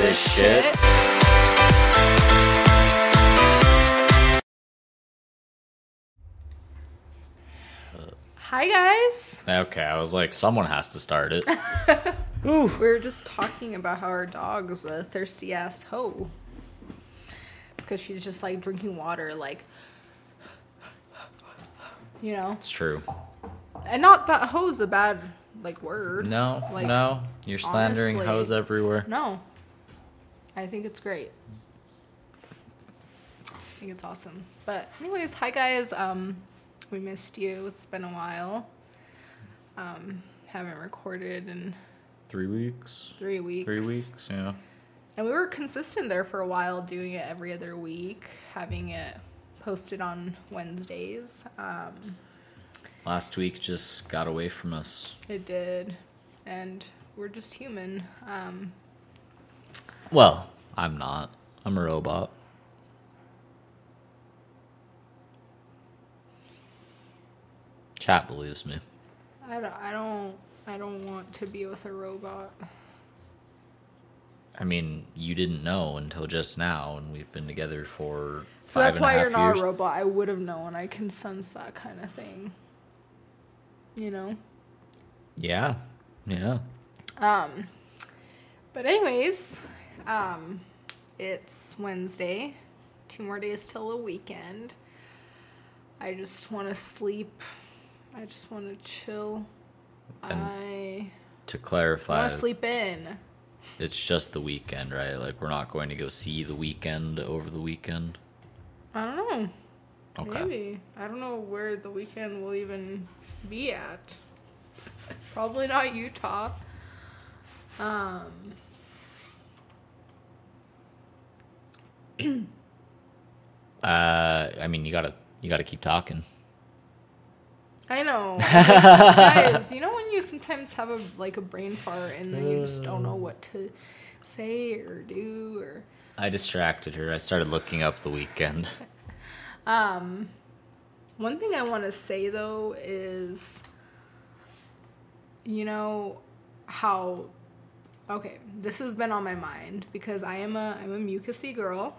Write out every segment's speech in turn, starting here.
this shit. Hi guys. Okay, I was like, someone has to start it. We were just talking about how our dog's a thirsty ass hoe. Because she's just like drinking water, like, you know? It's true. And not that hoe's a bad, like, word. No, Like, no, you're slandering honestly- hoes everywhere. No. I think it's great. I think it's awesome. But anyways, hi guys. Um we missed you. It's been a while. Um haven't recorded in Three weeks. 3 weeks. Three weeks. Yeah. And we were consistent there for a while doing it every other week, having it posted on Wednesdays. Um Last week just got away from us. it did. And we're just human. Um Well, I'm not. I'm a robot. Chat believes me. I don't, I don't I don't want to be with a robot. I mean, you didn't know until just now, and we've been together for. So five that's and a why you're not years. a robot. I would have known. I can sense that kind of thing. You know? Yeah. Yeah. Um but anyways, um it's Wednesday. Two more days till the weekend. I just want to sleep. I just want to chill. And I To clarify, I want to sleep in. it's just the weekend, right? Like, we're not going to go see the Weeknd over the weekend. I don't know. Okay. Maybe. I don't know where the Weeknd will even be at. Probably not Utah. Um Uh, I mean, you gotta you gotta keep talking. I know. I just- guys, you know when you sometimes have a like a brain fart and then you just don't know what to say or do or I distracted her. I started looking up the Weeknd. um one thing I want to say though is you know how okay, this has been on my mind because I am a I'm a mucusy girl.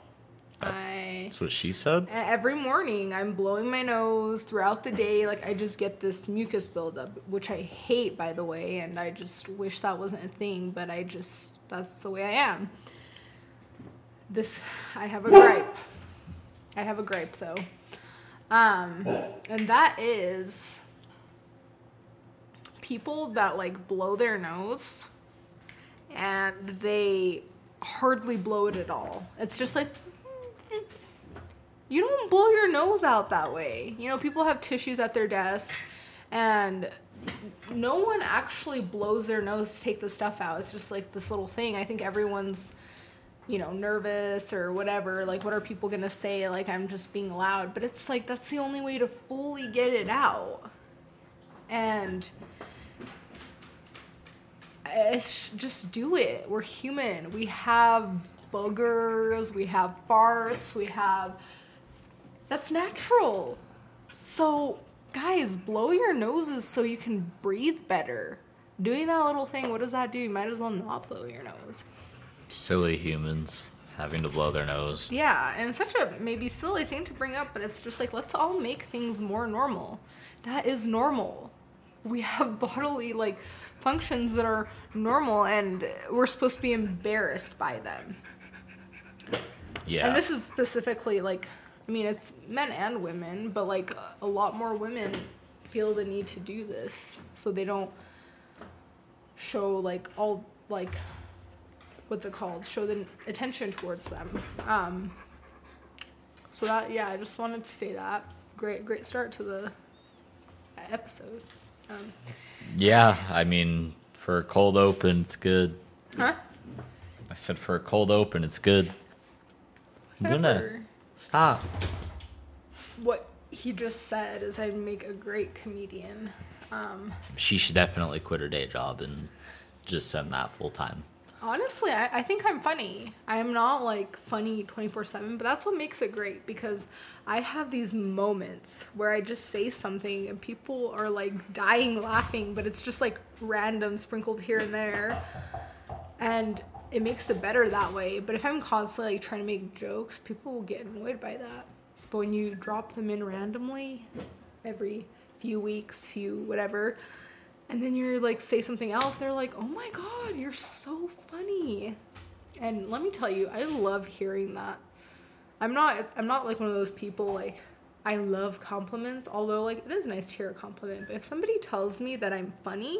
I That's what she said. every morning I'm blowing my nose throughout the day. Like I just get this mucus buildup, which I hate, by the way, and I just wish that wasn't a thing. But I just that's the way I am. This I have a gripe. I have a gripe though, um, and that is people that like blow their nose and they hardly blow it at all. It's just like you don't blow your nose out that way. You know, people have tissues at their desk and no one actually blows their nose to take the stuff out. It's just like this little thing. I think everyone's, you know, nervous or whatever. Like, what are people going to say? Like, I'm just being loud. But it's like, that's the only way to fully get it out. And it's just do it. We're human. We have boogers, we have farts, we have that's natural. So, guys, blow your noses so you can breathe better. Doing that little thing, what does that do? You might as well not blow your nose. Silly humans having to blow their nose. Yeah, and it's such a maybe silly thing to bring up, but it's just like let's all make things more normal. That is normal. We have bodily like functions that are normal and we're supposed to be embarrassed by them. Yeah. And this is specifically like, I mean, it's men and women, but like a lot more women feel the need to do this so they don't show like all like what's it called show the attention towards them um so that yeah i just wanted to say that great great start to the episode um yeah, I mean, for a cold open, it's good. huh I said for a cold open, it's good. I'm gonna stop. what he just said is i'd make a great comedian um She should definitely quit her day job and just send that full time. Honestly, I, I think I'm funny. I'm not like funny 24 7, but that's what makes it great because I have these moments where I just say something and people are like dying laughing, but it's just like random sprinkled here and there. And it makes it better that way. But if I'm constantly like, trying to make jokes, people will get annoyed by that. But when you drop them in randomly, every few weeks, few whatever, and then you're like say something else, they're like, "Oh my god, you're so funny." And let me tell you, I love hearing that. I'm not I'm not like one of those people like I love compliments, although like it is nice to hear a compliment, but if somebody tells me that I'm funny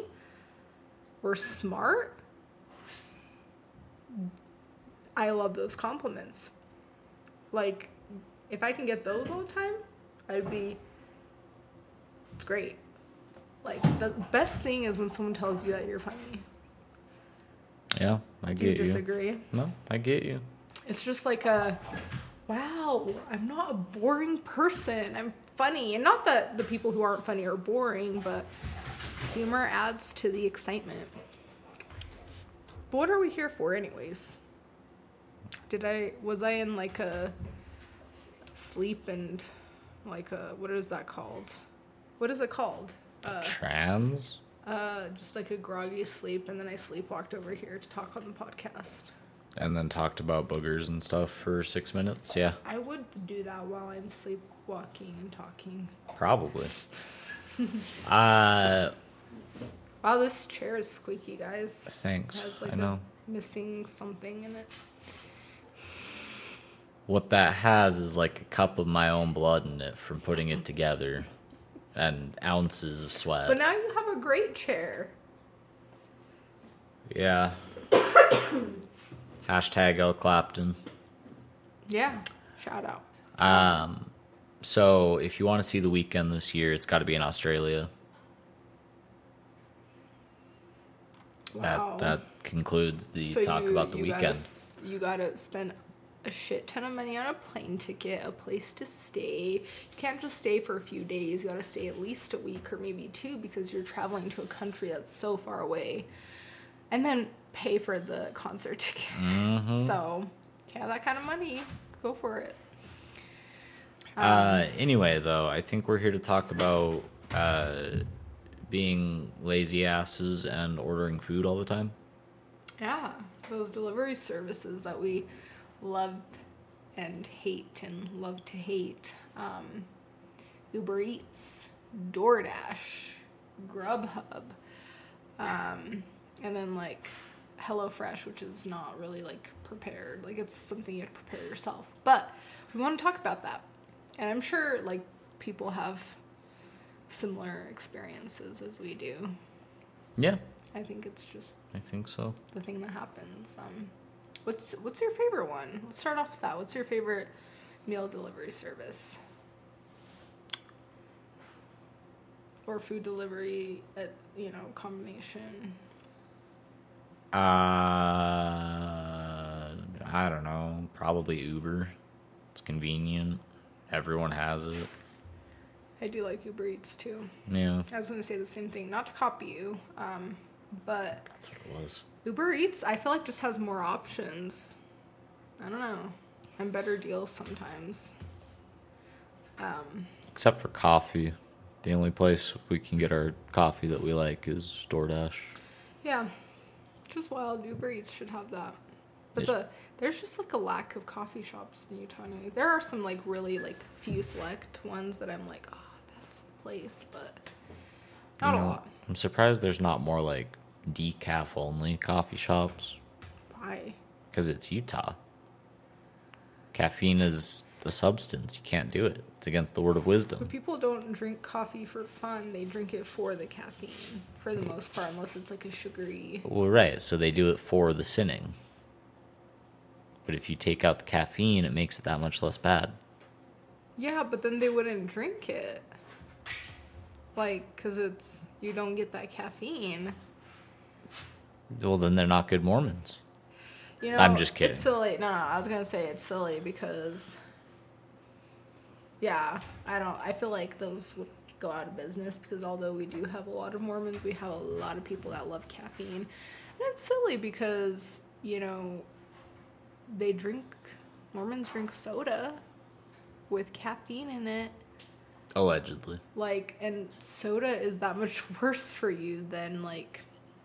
or smart, I love those compliments. Like if I can get those all the time, I'd be it's great. Like the best thing is when someone tells you that you're funny. Yeah, I Do you get you. disagree? No, I get you. It's just like a wow, I'm not a boring person. I'm funny. And not that the people who aren't funny are boring, but humor adds to the excitement. But what are we here for anyways? Did I was I in like a sleep and like a what is that called? What is it called? Uh Trans? uh just like a groggy sleep and then I sleepwalked over here to talk on the podcast. And then talked about boogers and stuff for six minutes. Yeah, I would do that while I'm sleepwalking and talking. probably. uh, Wow, this chair is squeaky, guys. It thanks. has like I know. a missing something in it. What that has is like a cup of my own blood in it from putting it together and ounces of sweat. But now you have a great chair. yeah. Hashtag El Clapton. Yeah. Shout out. Um, so if you want to see the Weeknd this year, it's got to be in Australia. Wow. That that concludes the So talk you- about the you Weeknd. Gotta, you gotta spend a shit ton of money on a plane ticket, a place to stay. You can't just stay for a few days. You gotta stay at least a week or maybe two because you're traveling to a country that's so far away. And then pay for the concert ticket. Mm-hmm. So, have that kind of money, go for it. Uh, anyway, though, I think we're here to talk about uh, being lazy asses and ordering food all the time. Yeah, those delivery services that we love and hate and love to hate. Um, Uber Eats, DoorDash, Grubhub, um, and then like HelloFresh, which is not really like prepared. Like it's something you have to prepare yourself. But we want to talk about that. And I'm sure like people have similar experiences as we do. Yeah, I think it's just I think so. the thing that happens. Um, what's what's your favorite one? Let's start off with that. What's your favorite meal delivery service? Or food delivery, at, you know, combination. Uh, I don't know. Probably Uber. It's convenient. Everyone has it. I do like Uber Eats too. Yeah, I was gonna say the same thing, not to copy you, um, but that's what it was. Uber Eats, I feel like just has more options. I don't know, and better deals sometimes. Um, Except for coffee. The only place we can get our coffee that we like is DoorDash. Yeah, just wild. Uber Eats should have that. But the there's just like a lack of coffee shops in Utah now. There are some like really like few select ones that I'm like, oh, that's the place, but not You a know, lot. I'm surprised there's not more like decaf only coffee shops Why? because it's Utah. Caffeine is the substance. You can't do it. It's against the word of But wisdom. people don't drink coffee for fun. They drink it for the caffeine, for the most part, unless it's like a sugary. Well, right. So they do it for the sinning. But if you take out the caffeine, it makes it that much less bad. Yeah, but then they wouldn't drink it. Like, cause it's you don't get that caffeine. Well, then they're not good Mormons. You know, I'm just kidding. It's silly. No, no, I was gonna say it's silly because, yeah, I don't. I feel like those would go out of business because although we do have a lot of Mormons, we have a lot of people that love caffeine, and it's silly because you know, they drink Mormons drink soda with caffeine in it. Allegedly. Like, and soda is that much worse for you than like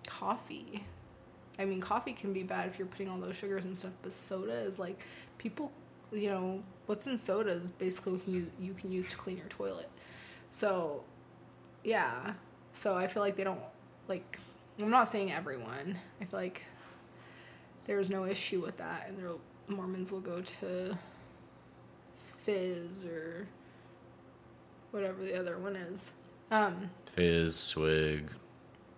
coffee. I mean, coffee can be bad if you're putting all those sugars and stuff, but soda is like people, you know, what's in soda is basically what you you can use to clean your toilet. So, yeah. So I feel like they don't like. I'm not saying everyone. I feel like there's no issue with that, and the Mormons will go to Fiiz or whatever the other one is. Um, Fiiz, Swig,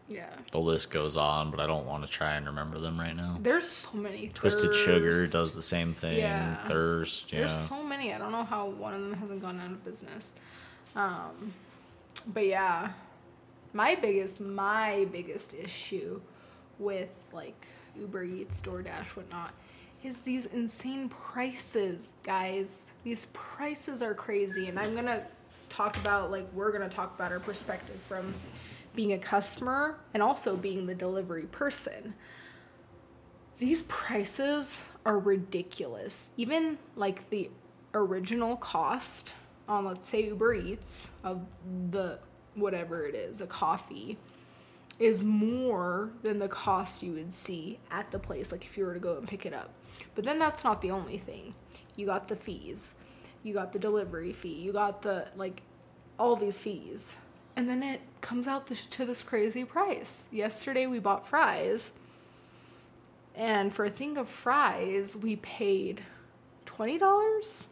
yeah. the list goes on, but I don't want to try and remember them right now. There's so many. Twisted Sugar does the same thing. Yeah. Thirst, yeah. There's so many. I don't know how one of them hasn't gone out of business. Um, but yeah, my biggest, my biggest issue with like Uber Eats, DoorDash, whatnot, is these insane prices, guys. These prices are crazy, and I'm gonna talk about like we're gonna talk about our perspective from being a customer and also being the delivery person these prices are ridiculous. Even like the original cost on, let's say, Uber Eats of the whatever it is, a coffee, is more than the cost you would see at the place, like if you were to go and pick it up. But then that's not the only thing. You got the fees, you got the delivery fee, you got the like all these fees. And then it comes out this, to this crazy price. Yesterday we bought fries and for a thing of fries, we paid twenty dollars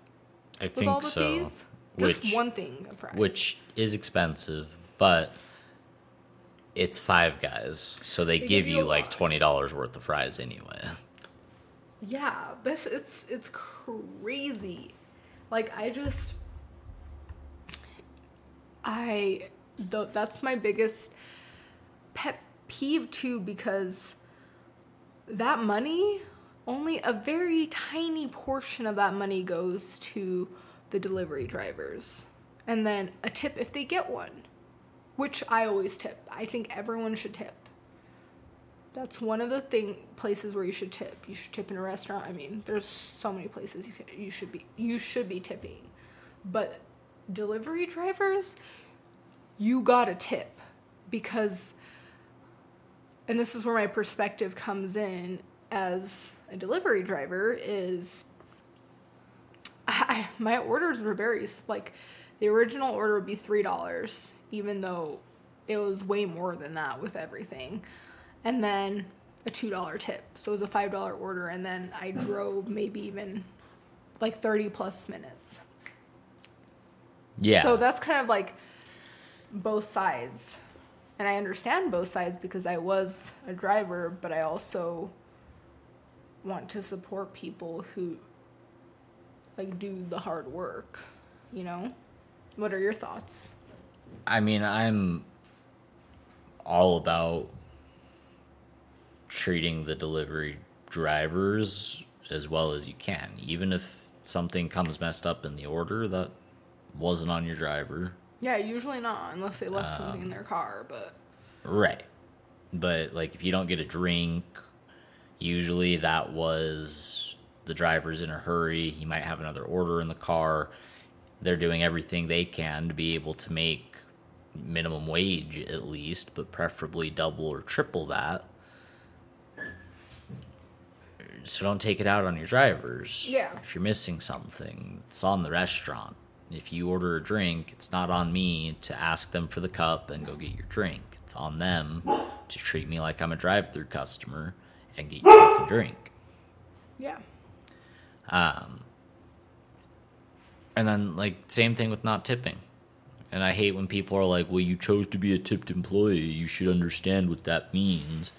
I with think all the so. fees. Just Which, one thing of fries. which is expensive, but it's Five Guys, so they, They give give you like twenty dollars worth of fries anyway. yeah, but it's it's crazy. Like I just, I th- that's my biggest pet peeve too because that money only a very tiny portion of that money goes to the delivery drivers. And then a tip if they get one which i always tip. I think everyone should tip that's one of the thing places where you should tip. You should tip in a restaurant. I mean there's so many places you, can, you should be you should be tipping. But delivery drivers you gotta tip because and this is where my perspective comes in as a delivery driver is I, my orders were very like the original order would be three dollars even though it was way more than that with everything and then a two dollar tip so it was a five dollar order and then i drove maybe even like 30 plus minutes Yeah. so that's kind of like both sides. And I understand both sides because I was a driver, but I also want to support people who like do the hard work, you know? What are your thoughts? I mean, I'm all about treating the delivery drivers as well as you can, even if something comes messed up in the order that wasn't on your driver. Yeah, usually not unless they left something in um, their car, but Right. But like if you don't get a drink, usually that was the driver's in a hurry, he might have another order in the car. They're doing everything they can to be able to make minimum wage at least, but preferably double or triple that. So don't take it out on your drivers. Yeah. If you're missing something, it's on the restaurant. If you order a drink, it's not on me to ask them for the cup and go get your drink. It's on them to treat me like I'm a drive through customer and get your fucking drink. yeah. Um. And then, like, same thing with not tipping. And I hate when people are like, well, you chose to be a tipped employee. You should understand what that means.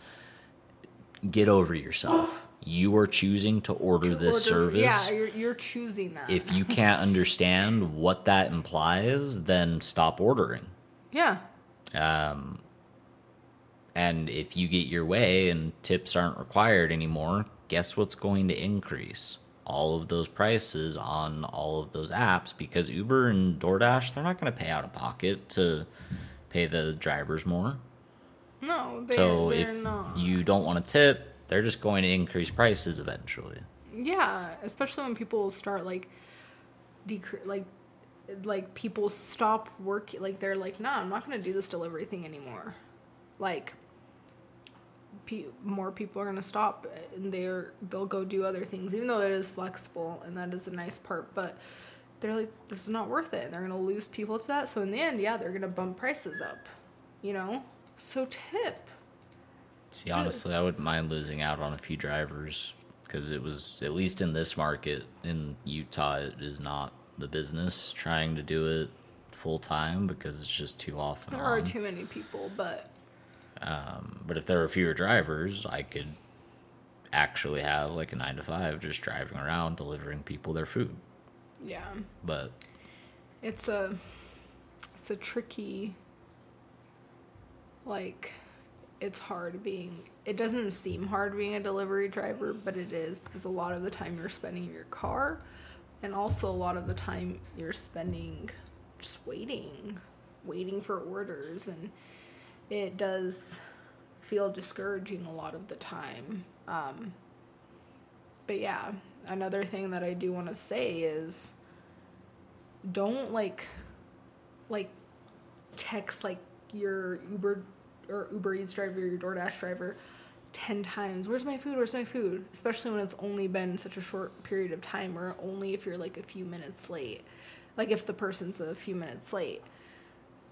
Get over yourself. You are choosing to order this Order- service. Yeah, you're, you're choosing that. If you can't understand what that implies, then stop ordering. yeah. Um, and if you get your way and tips aren't required anymore, guess what's going to increase? All of those prices on all of those apps because Uber and DoorDash, they're not going to pay out of pocket to pay the drivers more. No, they're, so if not. you don't want to tip, they're just going to increase prices eventually. Yeah, especially when people start like decrease like like people stop working like they're like, "Nah, I'm not to do this delivery thing anymore." Like pe- more people are to stop and they're they'll go do other things even though it is flexible and that is a nice part but they're like this is not worth it and they're to lose people to that so in the end yeah they're to bump prices up you know so tip See, honestly, I wouldn't mind losing out on a few drivers because it was at least in this market in Utah, it is not the business trying to do it full time because it's just too often there are too many people but Um, but if there were fewer drivers, I could actually have like a nine to five just driving around delivering people their food. yeah But it's a it's a tricky like it's hard being it doesn't seem hard being a delivery driver but it is because a lot of the time you're spending in your car and also a lot of the time you're spending just waiting waiting for orders and it does feel discouraging a lot of the time. Um, but yeah another thing that i do want to say is don't like like text like your Uber or Uber Eats driver, your DoorDash driver, ten times. Where's my food? Where's my food? Especially when it's only been such a short period of time, or only if you're like a few minutes late. Like if the person's a few minutes late.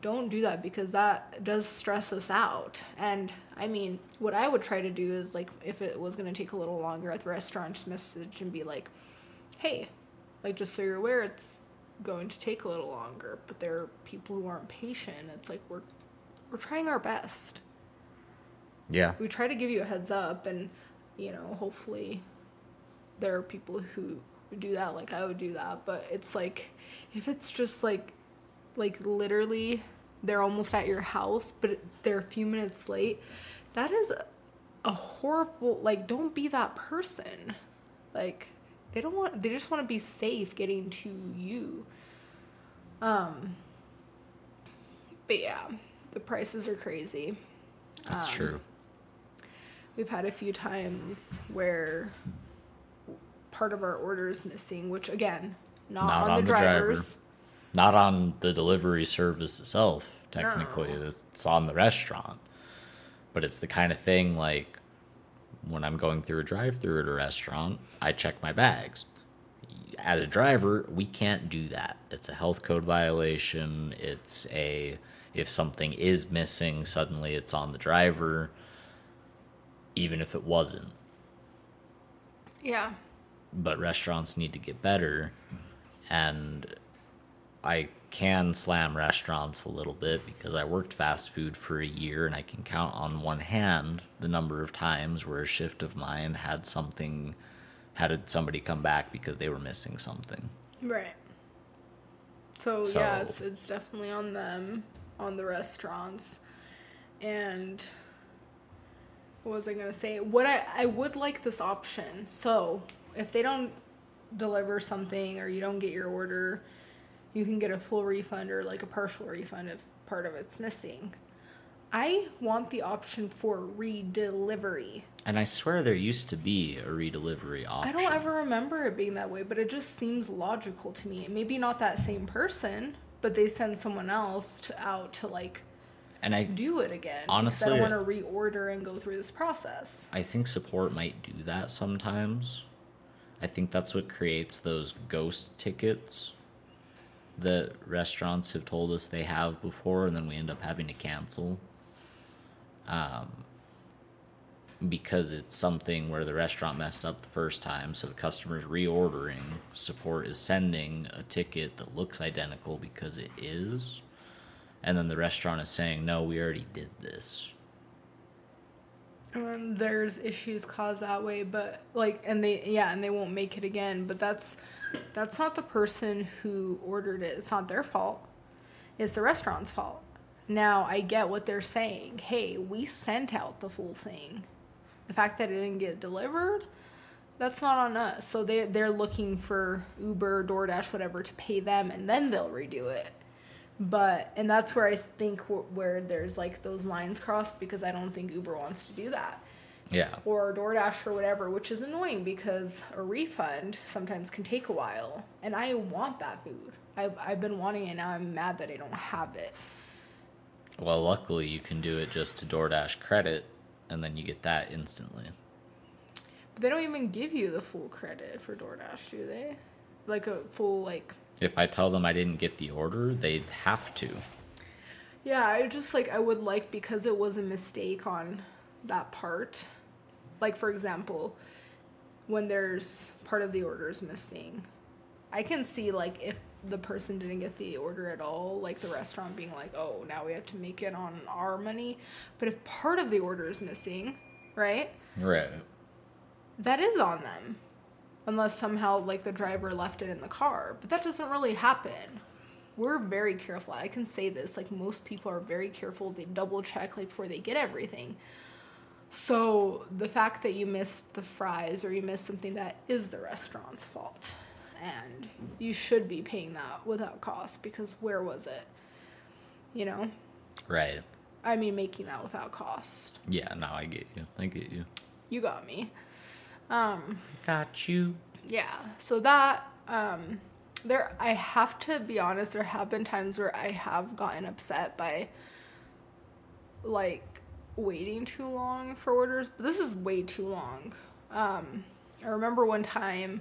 Don't do that because that does stress us out. And I mean, what I would try to do is like if it was gonna take a little longer at the restaurant, just message and be like, "Hey, like just so you're aware, it's going to take a little longer." But there are people who aren't patient. It's like we're we're trying our best. yeah, We try to give you a heads up, and you know, hopefully, there are people who do that. Like I would do that, but it's like if it's just like, like literally, they're almost at your house, but they're a few minutes late. That is a horrible. Like, don't be that person. Like, they don't want. They just want to be safe getting to you. Um. But yeah, the prices are crazy. that's Um, true. We've had a few times where part of our order is missing, which again, not, Not on, on the the driver. drivers. Not on the delivery service itself, technically. No. It's on the restaurant. But it's the kind of thing like when I'm going through a drive through at a restaurant, I check my bags. As a driver, we can't do that. It's a health code violation. It's a if something is missing, suddenly it's on the driver, even if it wasn't. Yeah. but restaurants need to get better and i can slam restaurants a little bit because i worked fast food for a year and i can count on one hand the number of times where a shift of mine had something had somebody come back because they were missing something Right. So, So- yeah, it's it's definitely on them, on the restaurants, and what was I gonna say? What I I would like this option. So if they don't deliver something or you don't get your order, you can get a full refund or like a partial refund if part of it's missing. I want the option for redelivery. and i swear there used to be a redelivery option I don't ever remember it being that way, but it just seems logical to me. Maybe not that same person, but they send someone else to, out to like and i do it again. Honestly, I want to reorder and go through this process. I think support might do that sometimes. I think that's what creates those ghost tickets that restaurants have told us they have before, and then we end up having to cancel. Um, because it's something where the restaurant messed up the first time, so the customer's reordering. Support is sending a ticket that looks identical because it is, and then the restaurant is saying, "No, we already did this." And there's issues caused that way, but like, and they yeah, and they won't make it again. But that's that's not the person who ordered it. It's not their fault. It's the restaurant's fault. Now I get what they're saying. Hey, we sent out the full thing. The fact that it didn't get delivered, that's not on us. So they they're looking for Uber, DoorDash, whatever to pay them, and then they'll redo it. But and that's where I think wh- where there's like those lines crossed because I don't think Uber wants to do that Yeah. or DoorDash or whatever, which is annoying because a refund sometimes can take a while, and I want that food. I've I've been wanting it. Now I'm mad that I don't have it. Well, luckily you can do it just to DoorDash credit and then you get that instantly. But they don't even give you the full credit for DoorDash, do they? Like a full like If I tell them I didn't get the order, they'd have to. Yeah, I just like I would like because it was a mistake on that part. Like for example, when there's part of the order is missing, I can see like if the person didn't get the order at all, like the restaurant being like, "Oh, now we have to make it on our money." But if part of the order is missing, right? Right. That is on them. Unless somehow like the driver left it in the car, but that doesn't really happen we're very careful. I can say this like most people are very careful. They double check like before they get everything. So the fact that you missed the fries or you missed something that is the restaurant's fault. And you should be paying that without cost because where was it? You know? Right. I mean making that without cost. Yeah, no, I get you. I get you. You got me. Um Got you. yeah. So that um there I have to be honest, there have been times where I have gotten upset by like waiting too long for orders, but this is way too long. Um I remember one time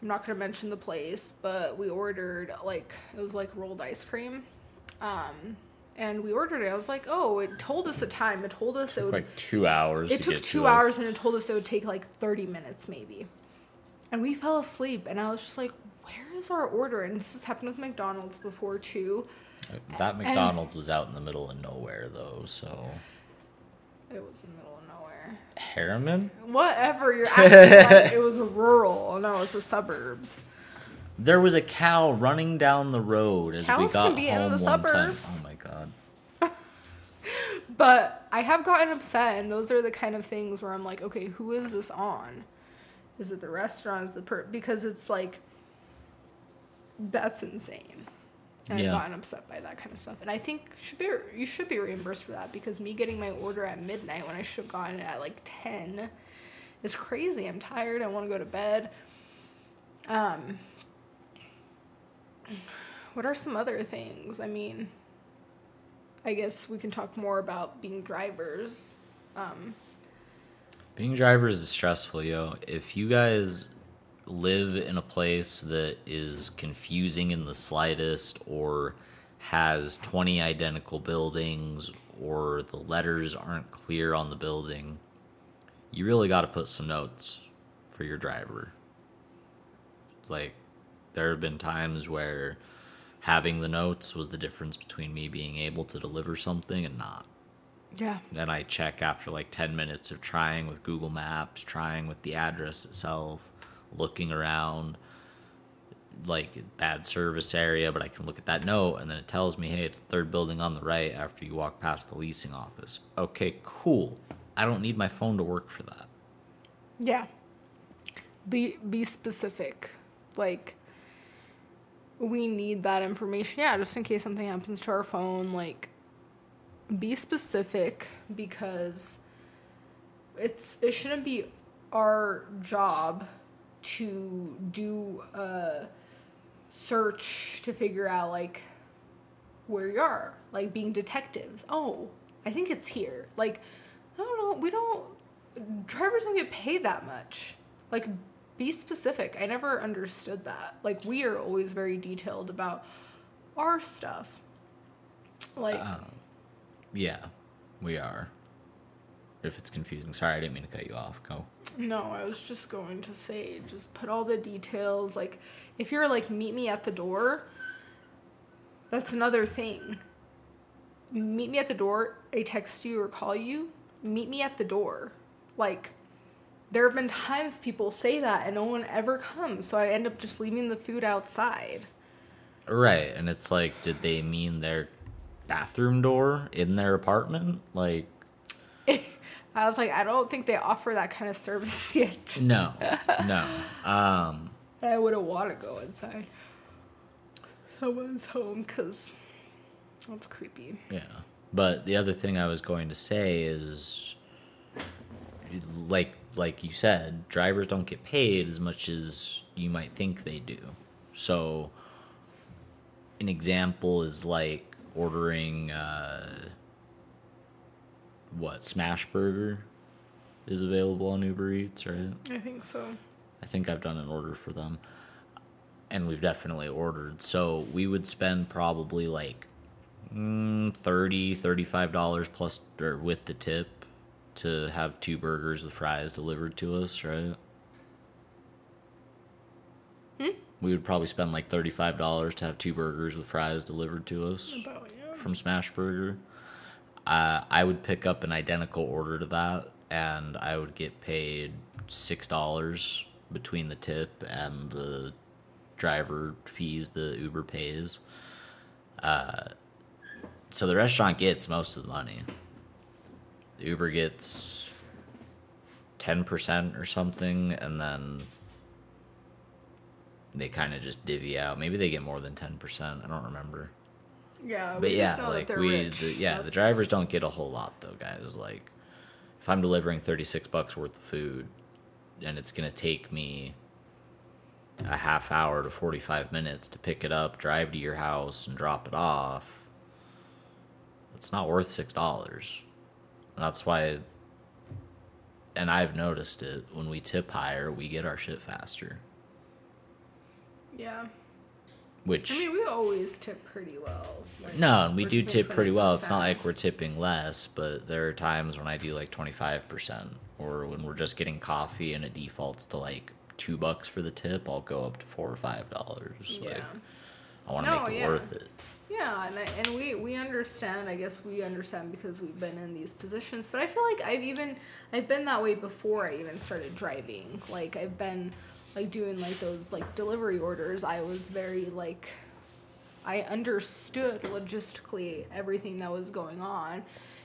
I'm not going to mention the place, but we ordered like it was like rolled ice cream. Um and we ordered it. I was like, "Oh, it told us the time. It told us it would Like two hours. it to took two to us. hours and it told us it would take like 30 minutes maybe and we fell asleep and i was just like where is our order and this has happened with mcdonald's before too That McDonald's was out in the middle of nowhere, though. So it was in the middle of nowhere Herriman. whatever you're acting like it was rural no it's the suburbs There was a cow running down the road as we got can be in home the one time. suburbs. Oh my god. but i have gotten upset and those are the kind of things where i'm like okay who is this on is it the restaurant is the per because it's like that's insane and Yeah. I've gotten upset by that kind of stuff. And I think should be you should be reimbursed for that because me getting my order at midnight when I should have gotten it at like ten is crazy. I'm tired. I want to go to bed. Um, what are some other things? I mean, I guess we can talk more about being drivers. Um, Being drivers is stressful, yo. If you guys live in a place that is confusing in the slightest or has 20 identical buildings or the letters aren't clear on the building, you really got to put some notes for your driver. Like, there have been times where having the notes was the difference between me being able to deliver something and not. yeah. Then I check after like 10 minutes of trying with Google Maps, trying with the address itself, looking around, like bad service area, but I can look at that note and then it tells me, hey, it's the third building on the right after you walk past the leasing office. Okay, cool. I don't need my phone to work for that. Yeah. Be be specific. Like we need that information. Yeah, just in case something happens to our phone, like be specific because it's it shouldn't be our job to do a search to figure out like where you are, like being detectives. Oh, I think it's here. Like, I don't know. We don't. Drivers don't get paid that much. Like, be specific. I never understood that. Like, we are always very detailed about our stuff. Like, Um, yeah, we are. If it's confusing, sorry, I didn't mean to cut you off. Go. No, I was just going to say, just put all the details. Like, if you're like, meet me at the door, that's another thing. Meet me at the door, I text you or call you, meet me at the door. Like, there have been times people say that and no one ever comes, so I end up just leaving the food outside. Right, and it's like, did they mean their bathroom door in their apartment? Like, I was like, I don't think they offer that kind of service yet. no, no. Um, I wouldn't want to go inside someone's home because that's creepy. yeah. But the other thing I was going to say is, like, like you said, drivers don't get paid as much as you might think they do. So, an example is like ordering. Uh, what Smashburger is available on Uber Eats, right? I think so. I think I've done an order for them. And we've definitely ordered. So we would spend probably like mm, 30 $35 plus or with the tip to have two burgers with fries delivered to us, right? Hmm? We would probably spend like $35 to have two burgers with fries delivered to us About yeah. from Smashburger. Uh, I would pick up an identical order to that, and I would get paid six dollars between the tip and the driver fees the Uber pays. Uh, so the restaurant gets most of the money. The Uber gets ten percent or something, and then they kind of just divvy out. Maybe they get more than ten percent. I don't remember. Yeah, But yeah, just know that like we, the, yeah, the drivers don't get a whole lot though, guys. Like, if I'm delivering thirty six bucks worth of food, and it's gonna take me a half hour to forty five minutes to pick it up, drive to your house, and drop it off, it's not worth six dollars. That's why. And I've noticed it when we tip higher, we get our shit faster. Yeah. Which I mean, we always tip pretty well. Like, No, and we do tip pretty well. It's not like we're tipping less, but there are times when I do like 25%, or when we're just getting coffee and it defaults to like two bucks for the tip, I'll go up to four or five dollars. Yeah. Like, I want to No, make it yeah. worth it. Yeah, and I, and we we understand. I guess we understand because we've been in these positions. But I feel like I've even I've been that way before I even started driving. Like I've been like doing like those like delivery orders. I was very like I understood logistically everything that was going on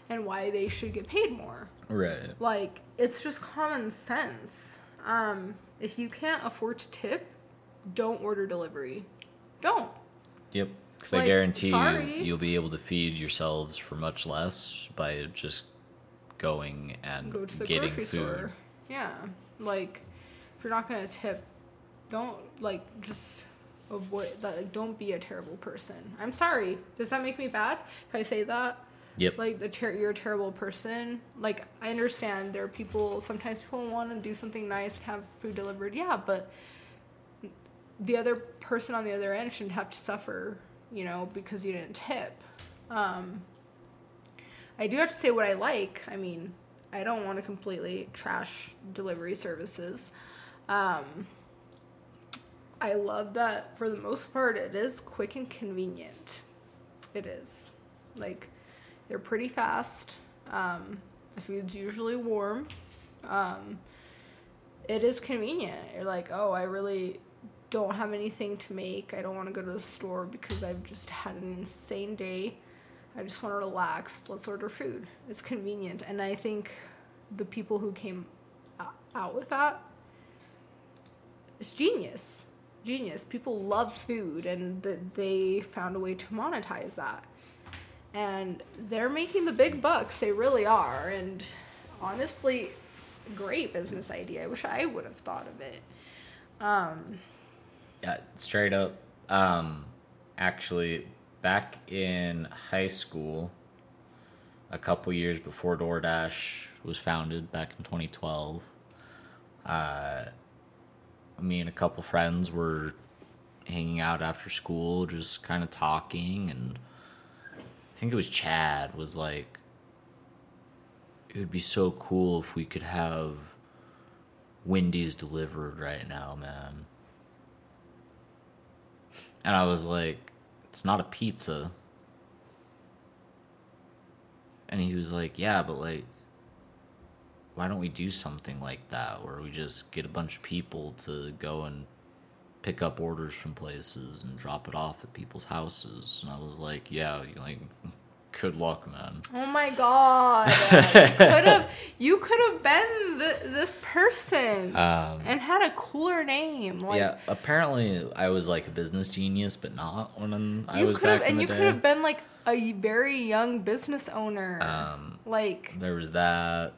and why they should get paid more. Right. Like it's just common sense. Um, if you can't afford to tip, don't order delivery. Don't. Yep. Because I guarantee sorry. you, you'll be able to feed yourselves for much less by just going and go to the getting grocery food. store. Yeah, like you're not gonna tip, don't like just avoid that. Like, don't be a terrible person. I'm sorry. Does that make me bad if I say that? Yep. Like the ter- you're a terrible person. Like I understand there are people. Sometimes people want to do something nice, have food delivered. Yeah, but the other person on the other end shouldn't have to suffer. You know, because you didn't tip. Um, I do have to say what I like. I mean, I don't want to completely trash delivery services. Um, I love that for the most part it is quick and convenient. It is. Like, they're pretty fast. Um, the food's usually warm. Um, it is convenient. You're like, oh, I really don't have anything to make. I don't want to go to the store because I've just had an insane day. I just want to relax. Let's order food. It's convenient. And I think the people who came out with that is genius. Genius. People love food and th- they found a way to monetize that. And they're making the big bucks. They really are. And honestly, great business idea. I wish I would have thought of it. Um, Yeah, straight up. Um, actually, back in high school, a couple years before DoorDash was founded, back in 2012, uh, me and a couple friends were hanging out after school, just kind of talking, and I think it was Chad was like, "It would be so cool if we could have Wendy's delivered right now, man." And I was like, it's not a pizza. And he was like, yeah, but like, why don't we do something like that where we just get a bunch of people to go and pick up orders from places and drop it off at people's houses? And I was like, yeah, you like, good luck, man. oh my god. you could have you could have been th- this person Um, and had a cooler name. Like yeah, apparently I was like a business genius, but not when I you was could have back in and the you day. could have been like a very young business owner. Um, like There was that.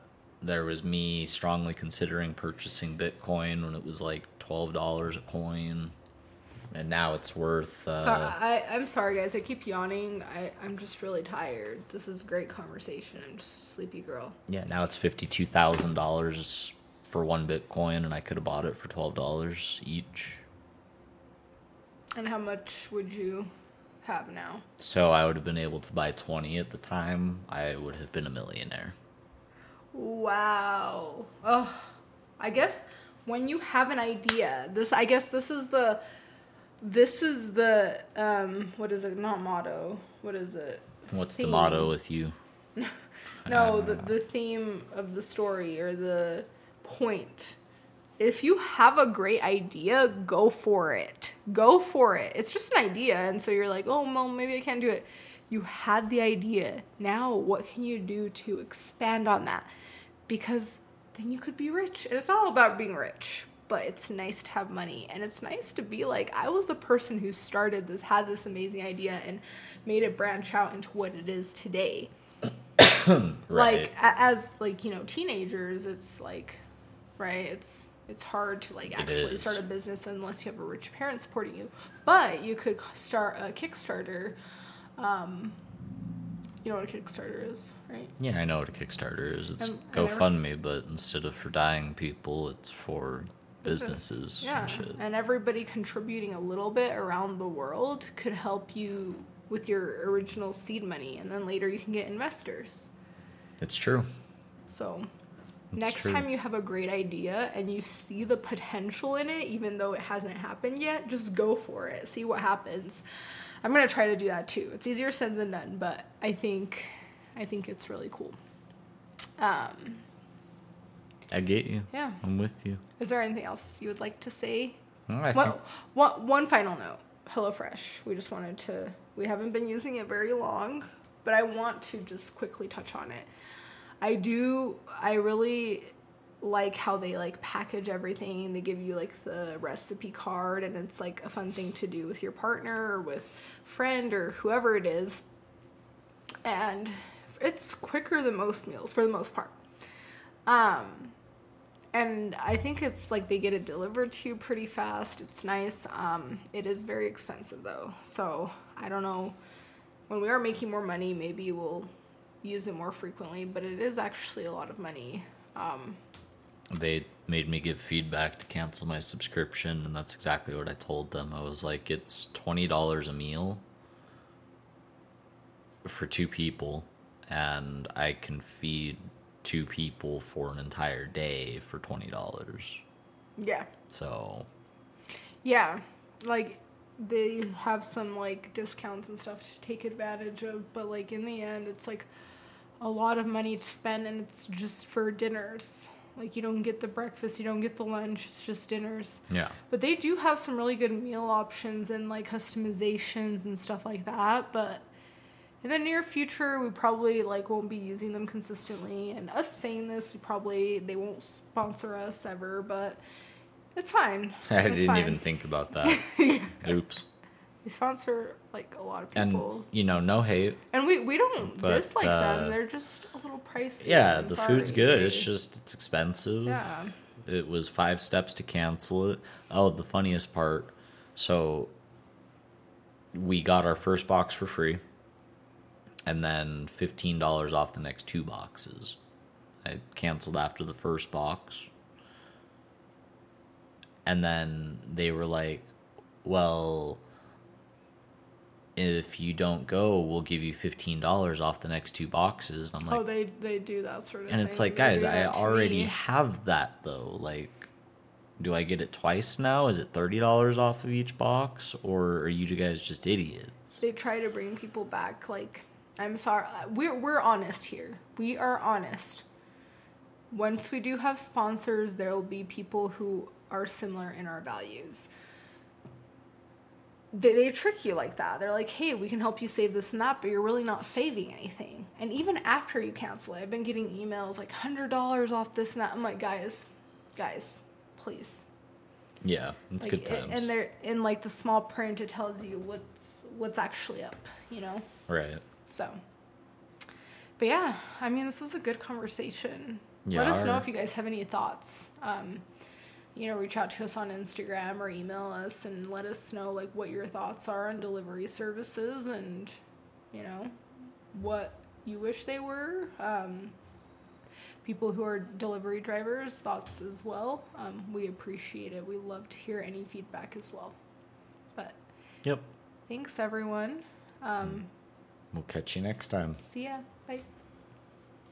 There was me strongly considering purchasing Bitcoin when it was like twelve dollars a coin. and now it's worth. Uh, So I, I'm sorry, guys. I keep yawning. I, I'm just really tired. This is a great conversation. I'm just a sleepy girl. yeah, now it's fifty-two thousand dollars for one Bitcoin, and I could have bought it for twelve dollars each. And how much would you have now? So I would have been able to buy twenty at the time. I would have been a millionaire. Wow. Oh, I guess when you have an idea, this I guess this is the this is the um what is it? Not motto. What is it? What's the motto with you? No, the the theme of the story or the point. If you have a great idea, go for it. Go for it. It's just an idea, and so you're like, oh, well, maybe I can't do it. You had the idea. Now, what can you do to expand on that? Because then you could be rich. And it's not all about being rich, but it's nice to have money. And it's nice to be like, I was the person who started this, had this amazing idea, and made it branch out into what it is today like as like you know teenagers it's like right it's it's hard to like actually start a business unless you have a rich parent supporting you but you could start a kickstarter um you know what a kickstarter is right Yeah, I know what a Kickstarter is. It's um, every- GoFundMe, but instead of for dying people, it's for businesses yeah and shit. and everybody contributing a little bit around the world could help you with your original seed money and then later you can get investors It's true. So next true. time you have a great idea and you see the potential in it, even though it hasn't happened yet, just go for it. See what happens. I'm gonna try to do that too. It's easier said than done, but I think I think it's really cool. Um, I get you. yeah. I'm with you. Is there anything else you would like to say? Well, I One, think one, one final note. HelloFresh. We just wanted to. We haven't been using it very long, but I want to just quickly touch on it. I do. I really like how they like package everything. They give you like the recipe card, and it's like a fun thing to do with your partner or with friend or whoever it is. And it's quicker than most meals for the most part. Um, and I think it's like they get it delivered to you pretty fast. It's nice. Um, it is very expensive though, so I don't know. When we are making more money, maybe we'll use it more frequently. But it is actually a lot of money. Um, they made me give feedback to cancel my subscription, and that's exactly what I told them. I was like, it's twenty dollars a meal for two people, and I can feed two people for an entire day for twenty dollars. yeah, So yeah, like they have some like discounts and stuff to take advantage of. But like in the end, it's like a lot of money to spend, and it's just for dinners. Like you don't get the breakfast, you don't get the lunch. It's just dinners. yeah, But they do have some really good meal options and like customizations and stuff like that. But in the near future, we probably like won't be using them consistently. And us saying this, we probably they won't sponsor us ever. But it's fine. I It's didn't fine. even think about that. Oops. They sponsor like a lot of people. And you know, no hate. and, we we don't But, dislike uh, them. They're just a little pricey. Yeah, the food's good. It's just it's expensive. yeah. It was five steps to cancel it. Oh, the funniest part. So we got our first box for free and then $15 off the next two boxes. I canceled after the first box. And then they were like, "Well, if you don't go, we'll give you $15 off the next two boxes." And I'm oh, like, oh, they they do that sort of. Thing. And it's like, guys, I already me. have that though. Like, do I get it twice now? Is it thirty dollars off of each box, or are you guys just idiots? they try to bring people back like i'm sorry we're, we're honest here we are honest once we do have sponsors there will be people who are similar in our values they, they trick you like that. They're like hey we can help you save this and that but you're really not saving anything. And even after you cancel it i've been getting emails like $100 off this and that. I'm like guys guys please. Yeah, it's like, good times. and they're in like the small print it tells you what's what's actually up you know? Right. so but yeah i mean this was a good conversation. Yeah, let us know if you guys have any thoughts. Um you know, reach out to us on Instagram or email us and let us know like what your thoughts are on delivery services and you know what you wish they were. Um, people who are delivery drivers thoughts as well. Um, we appreciate it. We love to hear any feedback as well. But Yep. thanks everyone. Um, We'll catch you next time. see ya. Bye.